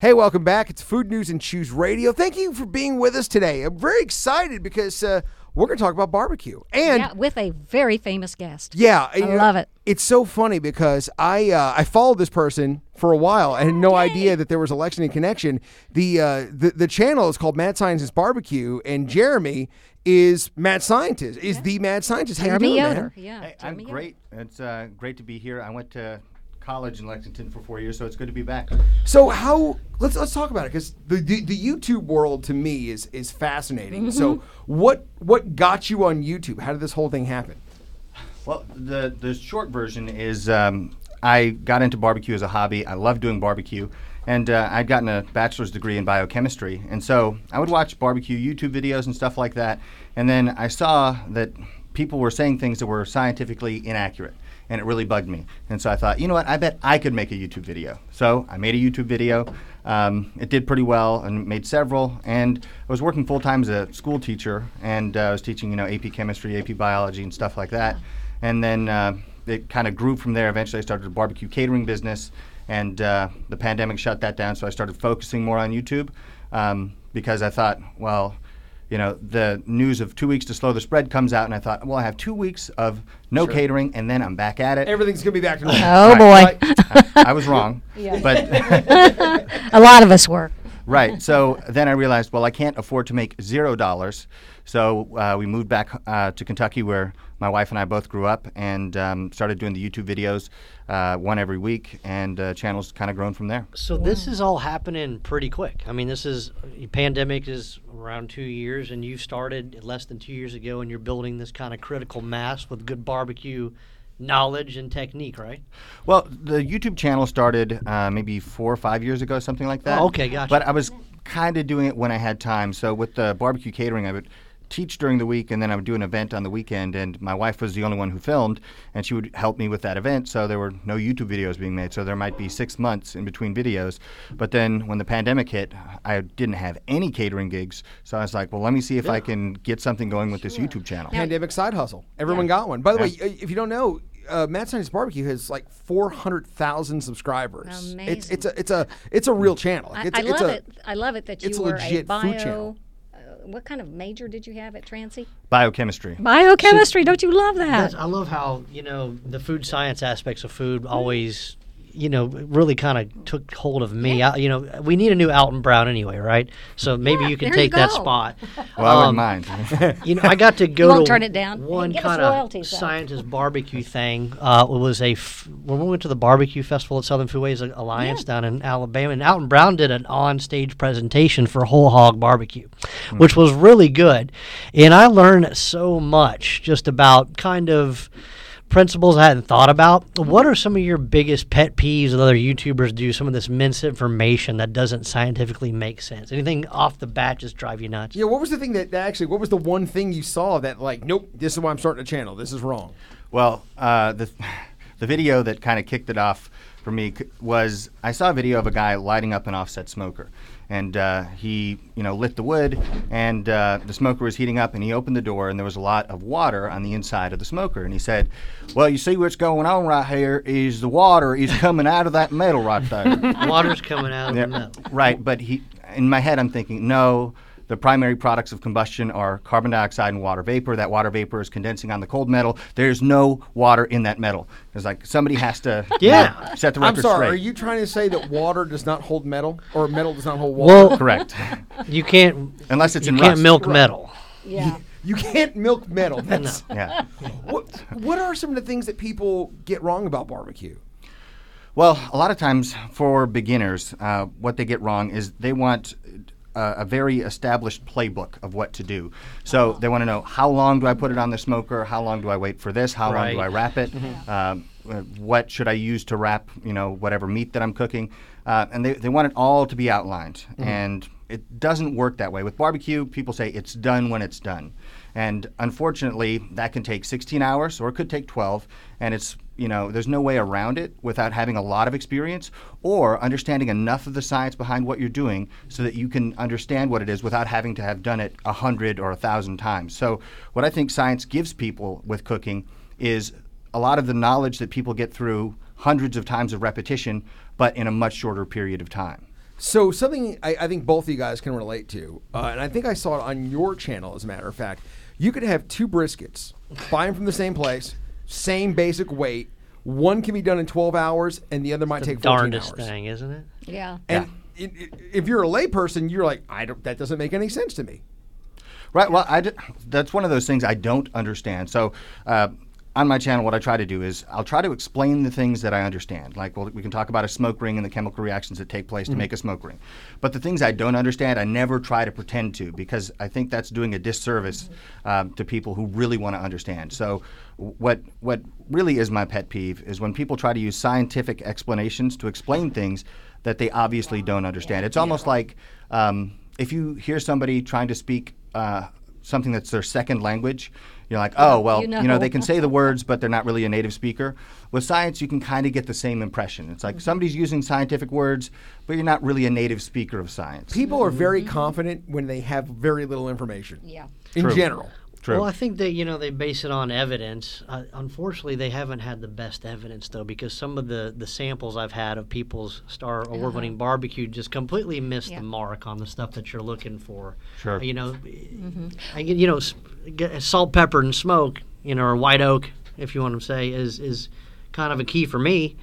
Hey, welcome back. It's Food News and Choose Radio. Thank you for being with us today. I'm very excited because uh, we're going to talk about barbecue. And yeah, with a very famous guest. yeah, I love it. It's so funny because I uh, I followed this person for a while. I had no idea that there was a Lexington connection. The uh, the the channel is called Mad Scientist Barbecue, and Jeremy is Mad Scientist. Is the Mad Scientist? How you Jeremy doing, Yoder. man? Yeah. Hey, I'm Jeremy Yoder. great. It's uh, great to be here. I went to college in Lexington for four years, so it's good to be back. So how let's let's talk about it because the, the the YouTube world to me is is fascinating. So Mm-hmm. what what got you on YouTube? How did this whole thing happen? Well, the the short version is um, I got into barbecue as a hobby. I love doing barbecue, and uh, I'd gotten a bachelor's degree in biochemistry, and so I would watch barbecue YouTube videos and stuff like that. And then I saw that people were saying things that were scientifically inaccurate. And it really bugged me. And so I thought, you know what? I bet I could make a YouTube video. So I made a YouTube video. Um, it did pretty well and made several. And I was working full time as a school teacher, and uh, I was teaching, you know, AP chemistry, AP biology, and stuff like that. And then uh, it kind of grew from there. Eventually, I started a barbecue catering business, and uh, the pandemic shut that down. So I started focusing more on YouTube um, because I thought, well, you know, the news of two weeks to slow the spread comes out, and I thought, well, I have two weeks of no catering, and then I'm back at it. Everything's gonna be back to normal. Oh Right. boy, I, I was wrong, but a lot of us were. right. So then I realized, well, I can't afford to make zero dollars. So uh, we moved back uh, to Kentucky, where my wife and I both grew up, and um, started doing the YouTube videos, uh, one every week, and uh, channels kind of grown from there. So this is all happening pretty quick. I mean, this is pandemic is around two years, and you started less than two years ago, and you're building this kind of critical mass with good barbecue knowledge and technique, right? Well, the YouTube channel started uh, maybe four or five years ago, something like that. Oh, okay, gotcha. But I was kind of doing it when I had time. So with the barbecue catering, I would teach during the week, and then I would do an event on the weekend. And my wife was the only one who filmed, and she would help me with that event. So there were no YouTube videos being made. So there might be six months in between videos. But then when the pandemic hit, I didn't have any catering gigs. So I was like, well, let me see if I can get something going with this YouTube channel. Pandemic side hustle. Everyone got one. By the way, uh, if you don't know. Uh, Mad Scientist Barbecue has like four hundred thousand subscribers. It's Amazing. it's a it's a it's a real channel. Like, I, it's, I it's love a, it. I love it that it's a you were a legit bio. food channel. What kind of major did you have at Transy? Biochemistry. Biochemistry. Don't you love that? That's, I love how you know the food science aspects of food mm-hmm. always, you know, really kind of took hold of me. I, you know, we need a new Alton Brown anyway, right? So maybe Yeah, you can there you take that spot. Well, I wouldn't Um, mind. You know, I got to go to turn it down. one kind of scientist barbecue thing. Uh, it was a f- when we went to the barbecue festival at Southern Foodways Alliance down in Alabama, and Alton Brown did an on-stage presentation for whole hog barbecue, which was really good, and I learned so much just about kind of principles I hadn't thought about. What are some of your biggest pet peeves that other YouTubers do? Some of this misinformation that doesn't scientifically make sense. Anything off the bat just drive you nuts? Yeah, what was the thing that, that actually? What was the one thing you saw that like, nope, this is why I'm starting a channel. This is wrong. Well, uh, the the video that kind of kicked it off for me was I saw a video of a guy lighting up an offset smoker, and uh, he you know lit the wood, and uh, the smoker was heating up, and he opened the door, and there was a lot of water on the inside of the smoker, and he said, "Well, you see what's going on right here is the water is coming out of that metal right there." Water's coming out of Yeah, the metal. Right, but he in my head I'm thinking, no, the primary products of combustion are carbon dioxide and water vapor. That water vapor is condensing on the cold metal. There's no water in that metal. It's like somebody has to you Yeah. know, set the record I'm sorry. straight. Are you trying to say that water does not hold metal, or metal does not hold water? Well, correct? you can't Unless it's you in can't rust. milk metal. yeah. you can't milk metal. That's, Yeah. what, what are some of the things that people get wrong about barbecue? Well, a lot of times for beginners, uh, what they get wrong is they want a, a very established playbook of what to do. So they want to know how long do I put it on the smoker? How long do I wait for this? How long do I wrap it? Um, uh, what should I use to wrap? You know, whatever meat that I'm cooking, uh, and they, they want it all to be outlined. And it doesn't work that way with barbecue. People say it's done when it's done, and unfortunately, that can take 16 hours or it could take 12. And it's you know, there's no way around it without having a lot of experience or understanding enough of the science behind what you're doing so that you can understand what it is without having to have done it a hundred or a thousand times. So, what I think science gives people with cooking is a lot of the knowledge that people get through hundreds of times of repetition, but in a much shorter period of time. So something I, I think both of you guys can relate to, uh, and I think I saw it on your channel. As a matter of fact, you could have two briskets, buy them from the same place, same basic weight. One can be done in 12 hours, and the other might The take 14 darndest hours. thing, isn't it? Yeah. And it, it, if you're a layperson, you're like, I don't. That doesn't make any sense to me. Right. Well, I d- that's one of those things I don't understand. So, uh, on my channel, what I try to do is I'll try to explain the things that I understand. Like, well, we can talk about a smoke ring and the chemical reactions that take place to make a smoke ring. But the things I don't understand, I never try to pretend to because I think that's doing a disservice um, to people who really want to understand. So, what what really is my pet peeve is when people try to use scientific explanations to explain things that they obviously don't understand. It's almost like um, if you hear somebody trying to speak uh, something that's their second language, you're like, oh, well, You you know. know. they can say the words, but they're not really a native speaker. With science, you can kind of get the same impression. It's like mm-hmm. somebody's using scientific words, but you're not really a native speaker of science. People are very mm-hmm. confident when they have very little information. Yeah. In True. general. True. Well, I think that you know they base it on evidence. Uh, unfortunately, they haven't had the best evidence though, because some of the the samples I've had of people's star award-winning barbecue just completely miss Uh-huh. Yeah. the mark on the stuff that you're looking for. Sure. You know, Mm-hmm. I you know salt, pepper, and smoke. You know, or white oak, if you want to say, is is kind of a key for me.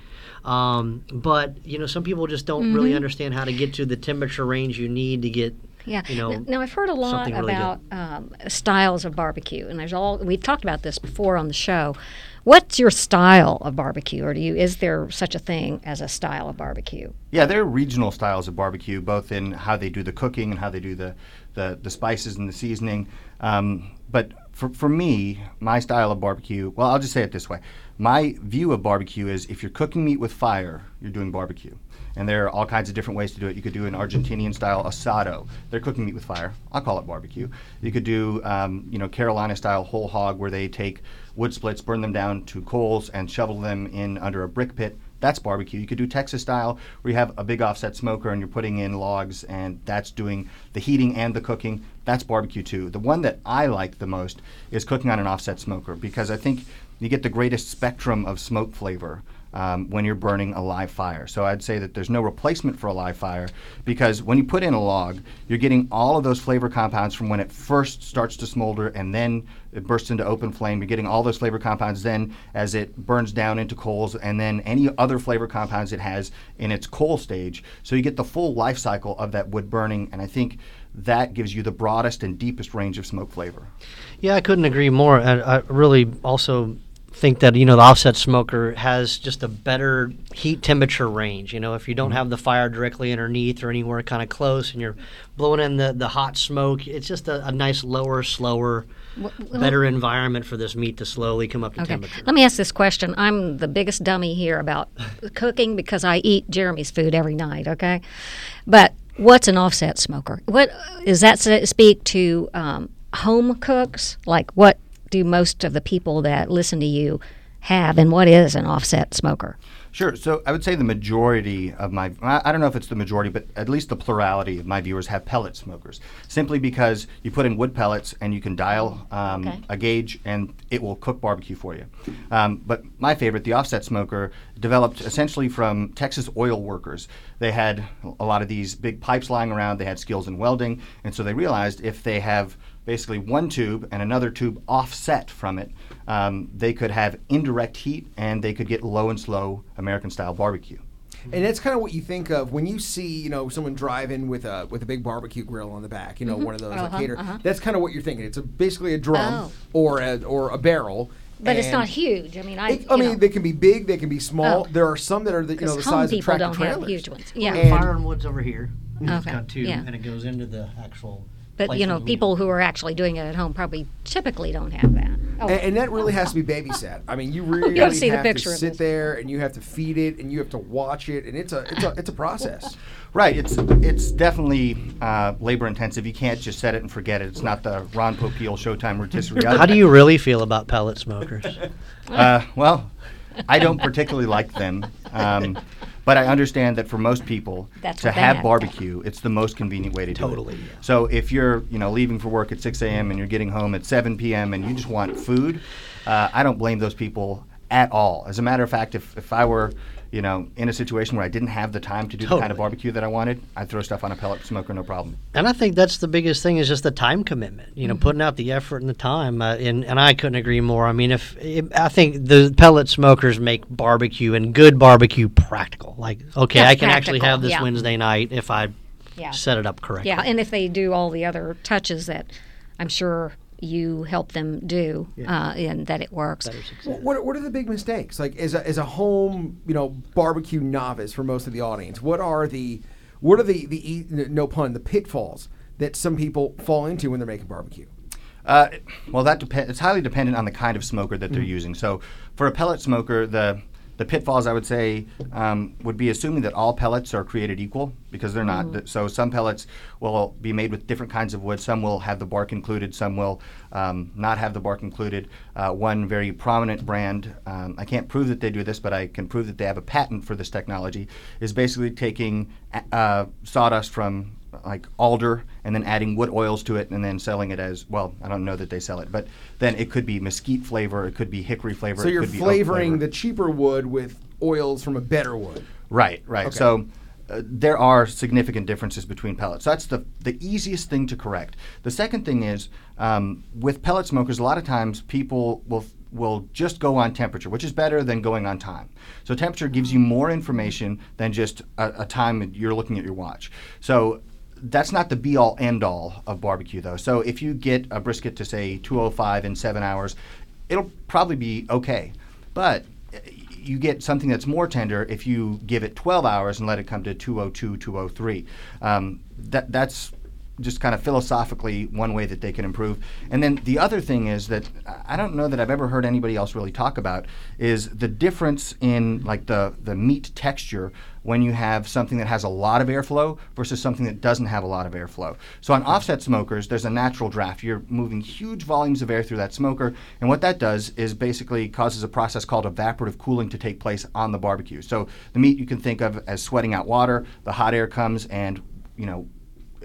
Um, but you know, some people just don't really Mm-hmm. understand how to get to the temperature range you need to get. Yeah. You know, now I've heard a lot really about um, styles of barbecue, and there's all we've talked about this before on the show. What's your style of barbecue, or do you is there such a thing as a style of barbecue? Yeah, there are regional styles of barbecue, both in how they do the cooking and how they do the, the, the spices and the seasoning. Um, but for, for me, my style of barbecue, well, I'll just say it this way. My view of barbecue is if you're cooking meat with fire, you're doing barbecue. And there are all kinds of different ways to do it. You could do an Argentinian style asado. They're cooking meat with fire. I'll call it barbecue. You could do, um, you know, Carolina style whole hog, where they take wood splits, burn them down to coals, and shovel them in under a brick pit. That's barbecue. You could do Texas style, where you have a big offset smoker and you're putting in logs, and that's doing the heating and the cooking. That's barbecue too. The one that I like the most is cooking on an offset smoker because I think you get the greatest spectrum of smoke flavor um, when you're burning a live fire. So I'd say that there's no replacement for a live fire because when you put in a log, you're getting all of those flavor compounds from when it first starts to smolder and then it bursts into open flame. You're getting all those flavor compounds then as it burns down into coals and then any other flavor compounds it has in its coal stage. So you get the full life cycle of that wood burning and I think that gives you the broadest and deepest range of smoke flavor. Yeah, I couldn't agree more. I, I really also think that you know the offset smoker has just a better heat temperature range. You know, if you don't have the fire directly underneath or anywhere kind of close, and you're blowing in the, the hot smoke, it's just a, a nice lower, slower, better environment for this meat to slowly come up to Okay. temperature. Let me ask this question. I'm the biggest dummy here about cooking because I eat Jeremy's food every night. Okay, but what's an offset smoker? What is that speak to um, home cooks? Like what do most of the people that listen to you have, and what is an offset smoker? Sure. So I would say the majority of my, I don't know if it's the majority, but at least the plurality of my viewers have pellet smokers. Simply because you put in wood pellets and you can dial um, Okay. a gauge and it will cook barbecue for you. Um, but my favorite, the offset smoker, developed essentially from Texas oil workers. They had a lot of these big pipes lying around, they had skills in welding, and so they realized if they have basically one tube and another tube offset from it, um, they could have indirect heat and they could get low and slow American style barbecue. And that's kind of what you think of when you see, you know, someone driving with a with a big barbecue grill on the back. You know, one of those like Uh-huh, cater. uh-huh. That's kind of what you're thinking. It's a, basically a drum Oh. or a or a barrel. But it's not huge. I mean, I. it- I mean, know, they can be big, they can be small. Oh. There are some that are the you know 'cause the home size of people tractor don't trailers. have huge ones. Yeah. And- Fire and wood's over here. It's Okay, got two, yeah. and it goes into the actual. But place you know, people who are actually doing it at home probably typically don't have that. Oh, And, and that really has to be babysat. I mean, you really gotta see the have picture to sit there and you have to feed it and you have to watch it, and it's a it's a it's a process. Right. It's it's definitely uh, labor intensive. You can't just set it and forget it. It's not the Ron Popeil Showtime rotisserie. How do you really feel about pellet smokers? Uh, well, I don't particularly like them. Um, but I understand that for most people, That's to what they have have. barbecue, it's the most convenient way to do Totally, it. yeah. So if you're, you know, leaving for work at 6 a.m. and you're getting home at 7 p.m. and you just want food, uh, I don't blame those people at all. As a matter of fact, if, if I were, you know, in a situation where I didn't have the time to do the kind of barbecue that I wanted, I'd throw stuff on a pellet smoker, no problem. And I think that's the biggest thing is just the time commitment. You know, putting out the effort and the time. Uh, and and I couldn't agree more. I mean, if, if I think the pellet smokers make barbecue and good barbecue practical. Like, okay, That's I can actually have this yeah. Wednesday night if I Yeah. set it up correctly. Yeah, and if they do all the other touches that I'm sure you help them do, uh, and that it works. Wh- What, what are the big mistakes? Like as a, as a home, you know, barbecue novice for most of the audience, what are the what are the the e- no pun the pitfalls that some people fall into when they're making barbecue? Uh, well, that depends. It's highly dependent on the kind of smoker that they're using. So, for a pellet smoker, the the pitfalls I would say um, would be assuming that all pellets are created equal because they're not. Th- So some pellets will be made with different kinds of wood. Some will have the bark included. Some will um, not have the bark included. Uh, one very prominent brand, um, I can't prove that they do this, but I can prove that they have a patent for this technology, is basically taking uh, sawdust from like alder and then adding wood oils to it and then selling it as well i don't know that they sell it but then it could be mesquite flavor it could be hickory flavor So it you're could be flavoring flavor. the cheaper wood with oils from a better wood. right right Okay. so uh, there are significant differences between pellets. So that's the the easiest thing to correct. The second thing is um, with pellet smokers. A lot of times people will will just go on temperature, which is better than going on time. So temperature gives you more information than just a, a time you're looking at your watch. So that's not the be all end all of barbecue though. So if you get a brisket to say 205 in seven hours, it'll probably be okay. But uh, you get something that's more tender if you give it 12 hours and let it come to 202, 203. Um, that, that's just kind of philosophically one way that they can improve. And then the other thing is that I don't know that I've ever heard anybody else really talk about is the difference in like the, the meat texture when you have something that has a lot of airflow versus something that doesn't have a lot of airflow. So on offset smokers, there's a natural draft. You're moving huge volumes of air through that smoker, and what that does is basically causes a process called evaporative cooling to take place on the barbecue. So the meat you can think of as sweating out water, the hot air comes and you know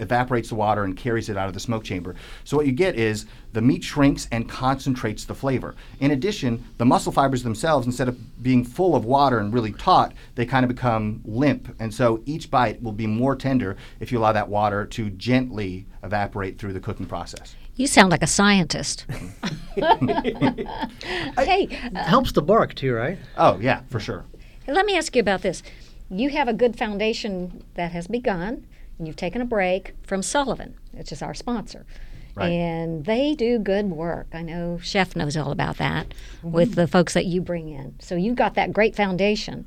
evaporates the water and carries it out of the smoke chamber. So what you get is the meat shrinks and concentrates the flavor. In addition, the muscle fibers themselves, instead of being full of water and really taut, they kind of become limp. And so each bite will be more tender if you allow that water to gently evaporate through the cooking process. You sound like a scientist. hey, uh, helps the bark too, right? Oh yeah, for sure. let me ask you about this. You have a good foundation that has begun, and you've taken a break from Sullivan, which is our sponsor. Right. And they do good work. I know Chef knows all about that with the folks that you bring in. So you've got that great foundation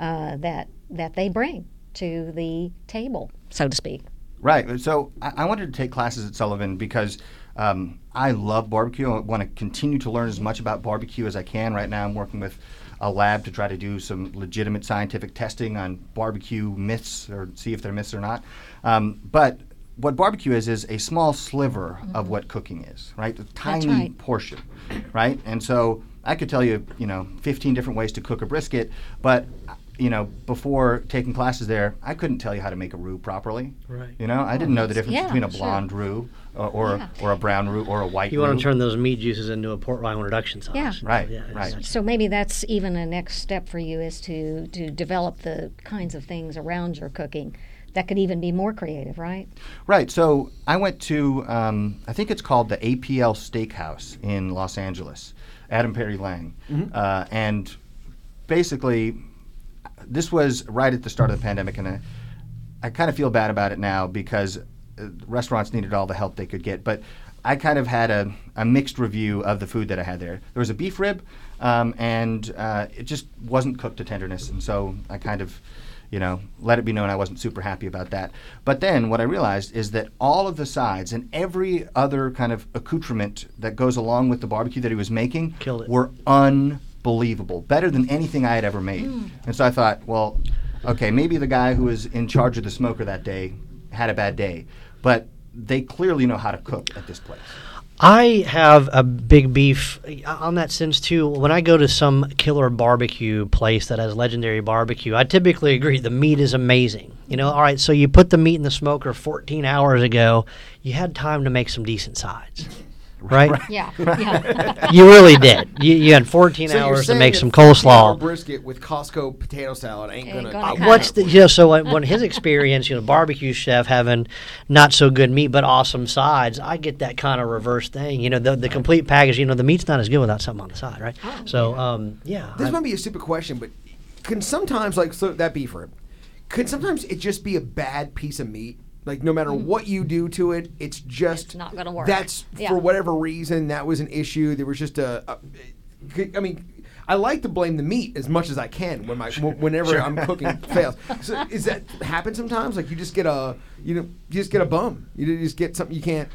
uh, that that they bring to the table, so to speak. Right. So I, I wanted to take classes at Sullivan because um, I love barbecue. I want to continue to learn as much about barbecue as I can. Right now, I'm working with a lab to try to do some legitimate scientific testing on barbecue myths or see if they're myths or not. Um, but what barbecue is is a small sliver of what cooking is, right? A tiny right. portion, right? And so I could tell you, you know, 15 different ways to cook a brisket, but you know, before taking classes there, I couldn't tell you how to make a roux properly. Right. You know, I didn't know the difference yeah, between a sure. blonde roux or or, Yeah. or a brown roux or a white You roux. want to turn those meat juices into a port wine reduction sauce. Yeah. Right, Yeah, it's- right. So maybe that's even a next step for you is to to develop the kinds of things around your cooking that could even be more creative, right? Right. So I went to, um, I think it's called the APL Steakhouse in Los Angeles, Adam Perry Lang. Uh, and basically, this was right at the start of the pandemic, and I, I kind of feel bad about it now because uh, restaurants needed all the help they could get. But I kind of had a, a mixed review of the food that I had there. There was a beef rib, um, and uh, it just wasn't cooked to tenderness, and so I kind of you know, let it be known I wasn't super happy about that. But then what I realized is that all of the sides and every other kind of accoutrement that goes along with the barbecue that he was making Killed it. were unbelievable, better than anything I had ever made. And so I thought, well, okay, maybe the guy who was in charge of the smoker that day had a bad day, but they clearly know how to cook at this place. I have a big beef uh, on that sense too. When I go to some killer barbecue place that has legendary barbecue, I typically agree the meat is amazing. You know, all right, so you put the meat in the smoker 14 hours ago, you had time to make some decent sides. Right? Yeah, yeah. You really did. You, you had 14 So you're hours to saying make that some 14 hour coleslaw. brisket with Costco potato salad ain't, Ain't gonna. gonna uh, cut What's the you know? So when, when his experience, you know, barbecue chef having not so good meat but awesome sides, I get that kind of reverse thing. You know, the the complete package. You know, the meat's not as good without something on the side, right? so, um, yeah. This I- might be a stupid question, but can sometimes like so that beef rib, could sometimes it just be a bad piece of meat? Like no matter what you do to it, it's just It's not gonna work. That's Yeah. for whatever reason that was an issue. There was just a. a I mean. I like to blame the meat as much as I can when my whenever I'm cooking fails. So is that happen sometimes? Like you just get a you know you just get a bum. You just get something you can't.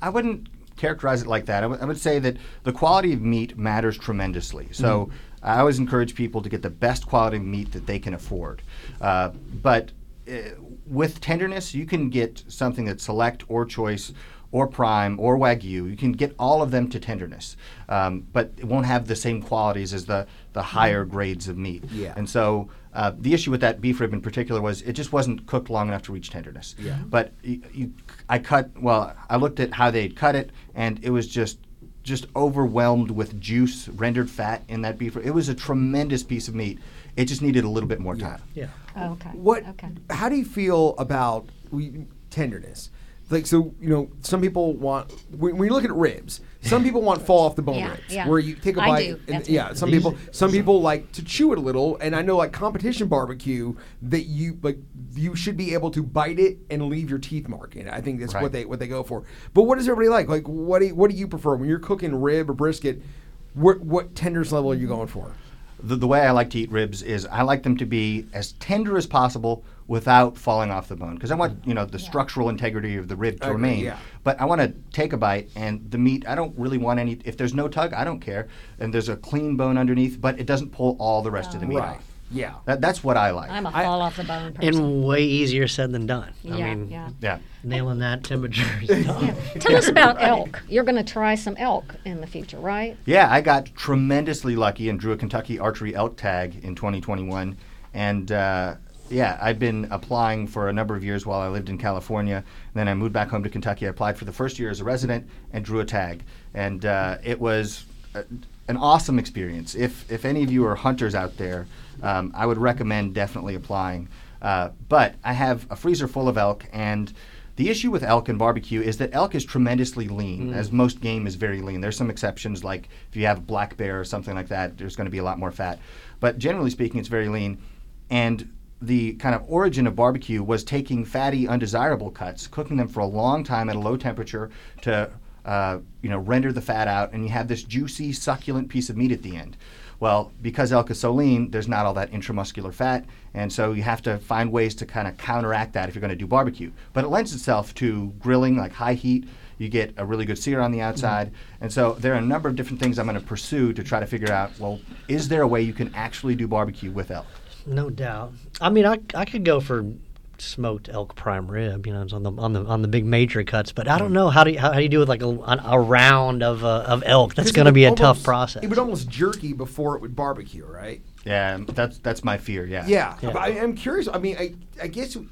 I wouldn't characterize it like that. I would- say that the quality of meat matters tremendously. So I always encourage people to get the best quality of meat that they can afford. Uh, but uh, with tenderness, you can get something that's select or choice or prime or wagyu. You can get all of them to tenderness, um, but it won't have the same qualities as the, the higher grades of meat. Yeah. And so uh, the issue with that beef rib in particular was it just wasn't cooked long enough to reach tenderness. Yeah. But you, you, I cut well. I looked at how they'd cut it, and it was just just overwhelmed with juice, rendered fat in that beef. rib. It was a tremendous piece of meat. It just needed a little bit more time. yeah. Oh, okay. What? Okay. How do you feel about we, tenderness? Like so, you know, some people want when, when you look at ribs. Some people want fall off the bone Yeah, ribs, yeah. where you take a bite. do. And, yeah, some These- people some people like to chew it a little, and I know like competition barbecue that you like you should be able to bite it and leave your teeth mark in it. I think that's what they what they go for. But what does everybody like? Like what do you, what do you prefer when you're cooking rib or brisket? What what tenderness level are you going for? The, the way I like to eat ribs is I like them to be as tender as possible without falling off the bone because I want mm-hmm. you know the structural integrity of the rib to agree, remain. yeah. But I want to take a bite and the meat. I don't really want any. If there's no tug, I don't care. And there's a clean bone underneath, but it doesn't pull all the rest of the meat Right. off. Yeah. That, that's what I like. I'm a fall off the bone person. And way easier said than done. I yeah, mean, yeah. yeah. nailing that temperature is tough. Tell us about elk. You're going to try some elk in the future, right? Yeah, I got tremendously lucky and drew a Kentucky archery elk tag in 2021. And uh, yeah, I've been applying for a number of years while I lived in California. then I moved back home to Kentucky. I applied for the first year as a resident and drew a tag. And uh, it was a, an awesome experience. If, if any of you are hunters out there, um, I would recommend definitely applying. Uh, but I have a freezer full of elk and the issue with elk and barbecue is that elk is tremendously lean, as most game is very lean. There's some exceptions, like if you have black bear or something like that, there's going to be a lot more fat. But generally speaking, it's very lean. And the kind of origin of barbecue was taking fatty, undesirable cuts, cooking them for a long time at a low temperature to uh, you know render the fat out, and you have this juicy, succulent piece of meat at the end. Well, because elk is so lean, there's not all that intramuscular fat, and so you have to find ways to kind of counteract that if you're going to do barbecue. But it lends itself to grilling, like high heat. You get a really good sear on the outside, and so there are a number of different things I'm going to pursue to try to figure out. Well, is there a way you can actually do barbecue with elk? No doubt. I mean, I, I could go for smoked elk prime rib, you know, it's on the on the on the big major cuts. But I don't know how do you, how, how do you do with like a, a round of uh, of elk? That's going to be a almost- tough process. It would almost jerky before it would barbecue, right? Yeah, that's that's my fear. Yeah. Yeah, Yeah. but I, I'm curious. I mean, I, I guess I'm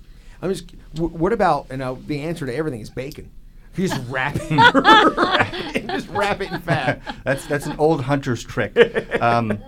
just. W- what about? you know the answer to everything is bacon. You just wrap it, wrap it- just wrap it in fat. that's that's an old hunter's trick. Um,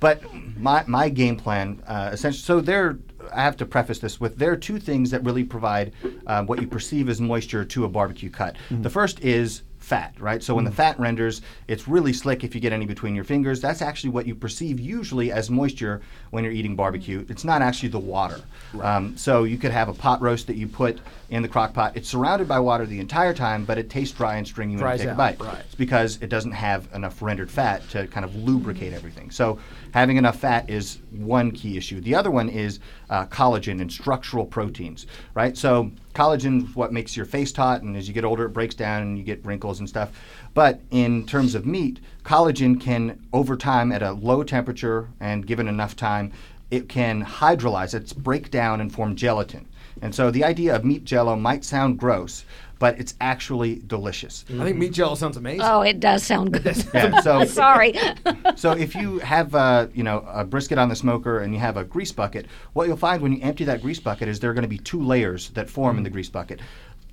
but my my game plan uh, essentially. So there, I have to preface this with there are two things that really provide um, what you perceive as moisture to a barbecue cut. The first is fat, right? So when the fat renders, it's really slick if you get any between your fingers. That's actually what you perceive usually as moisture when you're eating barbecue. It's not actually the water. Um, so you could have a pot roast that you put in the crock pot. It's surrounded by water the entire time, but it tastes dry and stringy when Dries you take out, a bite. right. It's because it doesn't have enough rendered fat to kind of lubricate everything. So having enough fat is one key issue. The other one is uh, collagen and structural proteins, right? So collagen is what makes your face taut, and as you get older, it breaks down and you get wrinkles and stuff. But in terms of meat, collagen can, over time, at a low temperature and given enough time, it can hydrolyze, it's break down and form gelatin. And so the idea of meat jello might sound gross, but it's actually delicious. I think meat jello sounds amazing. Oh, it does sound good. Yeah, so Sorry. so if you have uh, you know a brisket on the smoker and you have a grease bucket, what you'll find when you empty that grease bucket is there are going to be two layers that form in the grease bucket.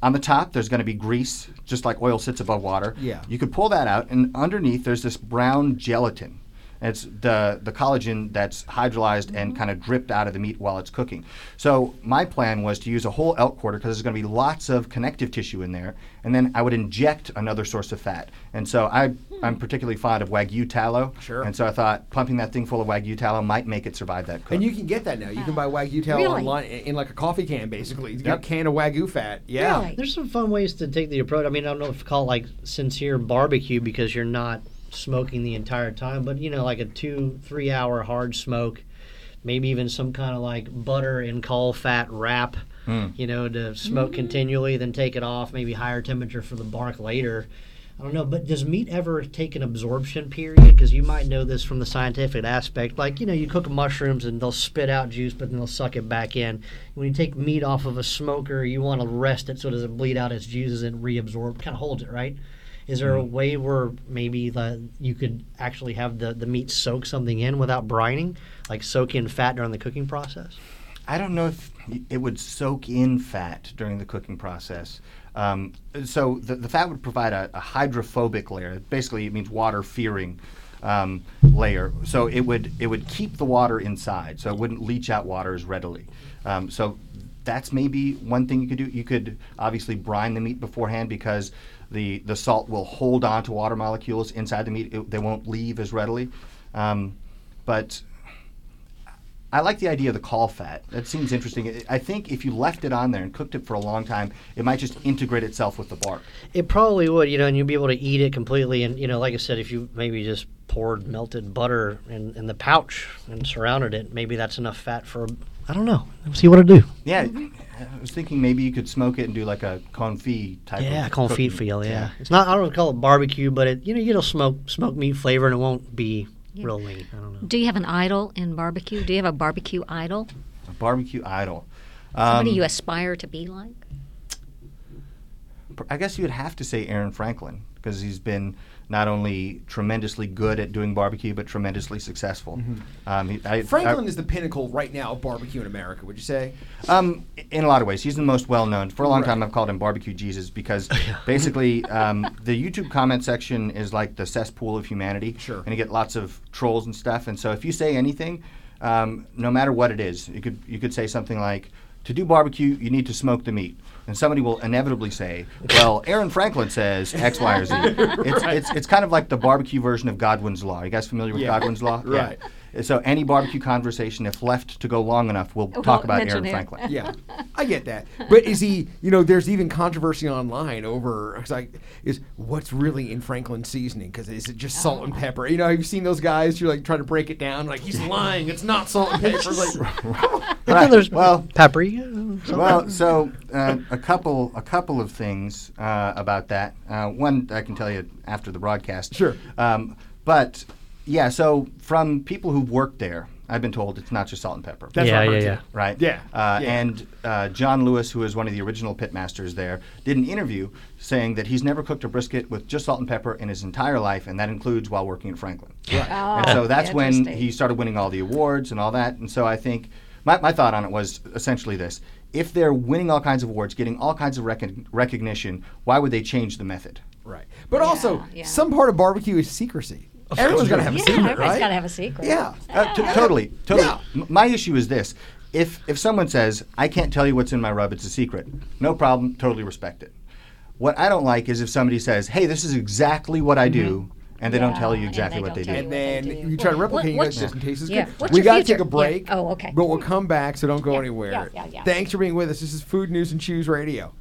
on the top, there's going to be grease, just like oil sits above water. Yeah. You could pull that out, and underneath there's this brown gelatin. It's the the collagen that's hydrolyzed and mm-hmm. kind of dripped out of the meat while it's cooking. So my plan was to use a whole elk quarter because there's going to be lots of connective tissue in there, and then I would inject another source of fat. And so I hmm. I'm particularly fond of wagyu tallow. Sure. And so I thought pumping that thing full of wagyu tallow might make it survive that cook. And you can get that now. You can buy wagyu tallow Really? online in, in like a coffee can, basically. You get Yep. a can of wagyu fat. Yeah. Really? There's some fun ways to take the approach. I mean, I don't know if to call it like sincere barbecue because you're not smoking the entire time, but you know, like a two, three hour hard smoke, maybe even some kind of like butter and caul fat wrap, hmm. you know, to smoke mm-hmm. continually, then take it off, maybe higher temperature for the bark later. I don't know, but does meat ever take an absorption period? Because you might know this from the scientific aspect. Like, you know, you cook mushrooms and they'll spit out juice, but then they'll suck it back in. When you take meat off of a smoker, you want to rest it so it doesn't bleed out its juices and reabsorb, kind of holds it, right? Is there a way where maybe the, you could actually have the, the meat soak something in without brining? Like soak in fat during the cooking process? I don't know if it would soak in fat during the cooking process. Um, so the, the fat would provide a, a hydrophobic layer. Basically, it means water fearing um, layer. So it would it would keep the water inside, so it wouldn't leach out water as readily. Um, so that's maybe one thing you could do. You could obviously brine the meat beforehand because the the salt will hold on to water molecules inside the meat. It, they won't leave as readily. Um, but I like the idea of the caul fat. That seems interesting. I- I think if you left it on there and cooked it for a long time, it might just integrate itself with the bark. It probably would, you know, and you'd be able to eat it completely. And, you know, like I said, if you maybe just poured melted butter in, in the pouch and surrounded it, maybe that's enough fat for, I don't know. See what it do. Yeah, I was thinking maybe you could smoke it and do like a confit type. Yeah, of confit cooking. feel. Yeah. it's not. I don't call it barbecue, but it you know you get a smoke smoke meat flavor, and it won't be real lean. I don't know. Do you have an idol in barbecue? Do you have a barbecue idol? A barbecue idol. Somebody Um, you aspire to be like? I guess you would have to say Aaron Franklin because he's been not only tremendously good at doing barbecue but tremendously successful. Um, he, I, Franklin I- is the pinnacle right now of barbecue in America, would you say? Um, in a lot of ways, he's the most well known. For a long time, I've called him Barbecue Jesus because basically um, the YouTube comment section is like the cesspool of humanity. Sure. And you get lots of trolls and stuff. And so if you say anything, um, no matter what it is, you could you could say something like, "To do barbecue, you need to smoke the meat." And somebody will inevitably say, "Well, Aaron Franklin says X, Y, or Z." It's, it's, it's kind of like the barbecue version of Godwin's Law. You guys familiar with Yeah. Godwin's Law? Right. Yeah. So any barbecue conversation, if left to go long enough, will We'll talk about Aaron him. Franklin. Yeah, I get that. But is he? You know, there's even controversy online over. It's like, is what's really in Franklin seasoning? Because is it just salt and pepper? You know, have you seen those guys? You're like trying to break it down. Like he's lying. It's not salt and pepper. It's like, Right. There's Well, paprika. well, so uh, a couple a couple of things uh, about that. Uh, one I can tell you after the broadcast. Sure. Um, but yeah, so from people who've worked there, I've been told it's not just salt and pepper. That's yeah, what I yeah, heard yeah. too. Right. Yeah, Uh, yeah. And uh, John Lewis, who is one of the original pitmasters there, did an interview saying that he's never cooked a brisket with just salt and pepper in his entire life, and that includes while working at Franklin. Right. and so that's when he started winning all the awards and all that. And so I think my, my thought on it was essentially this: if they're winning all kinds of awards, getting all kinds of recon- recognition, why would they change the method? right. But also, yeah. some part of barbecue is secrecy. Everyone's got to have a Yeah, secret, everybody's right? got to have a secret. yeah. Uh, t- totally, totally. Yeah. M- My issue is this: if if someone says I can't tell you what's in my rub, it's a secret. No problem. Totally respect it. What I don't like is if somebody says, "Hey, this is exactly what I do," and they don't tell you exactly they what they don't tell And then what they do. you try to replicate What- it just in case it's yeah. good. What's we got to take a break. Yeah. Oh, okay. But we'll come back, so don't go Yeah, anywhere. yeah, yeah, yeah. Thanks for being with us. This is Food News and Choose Radio.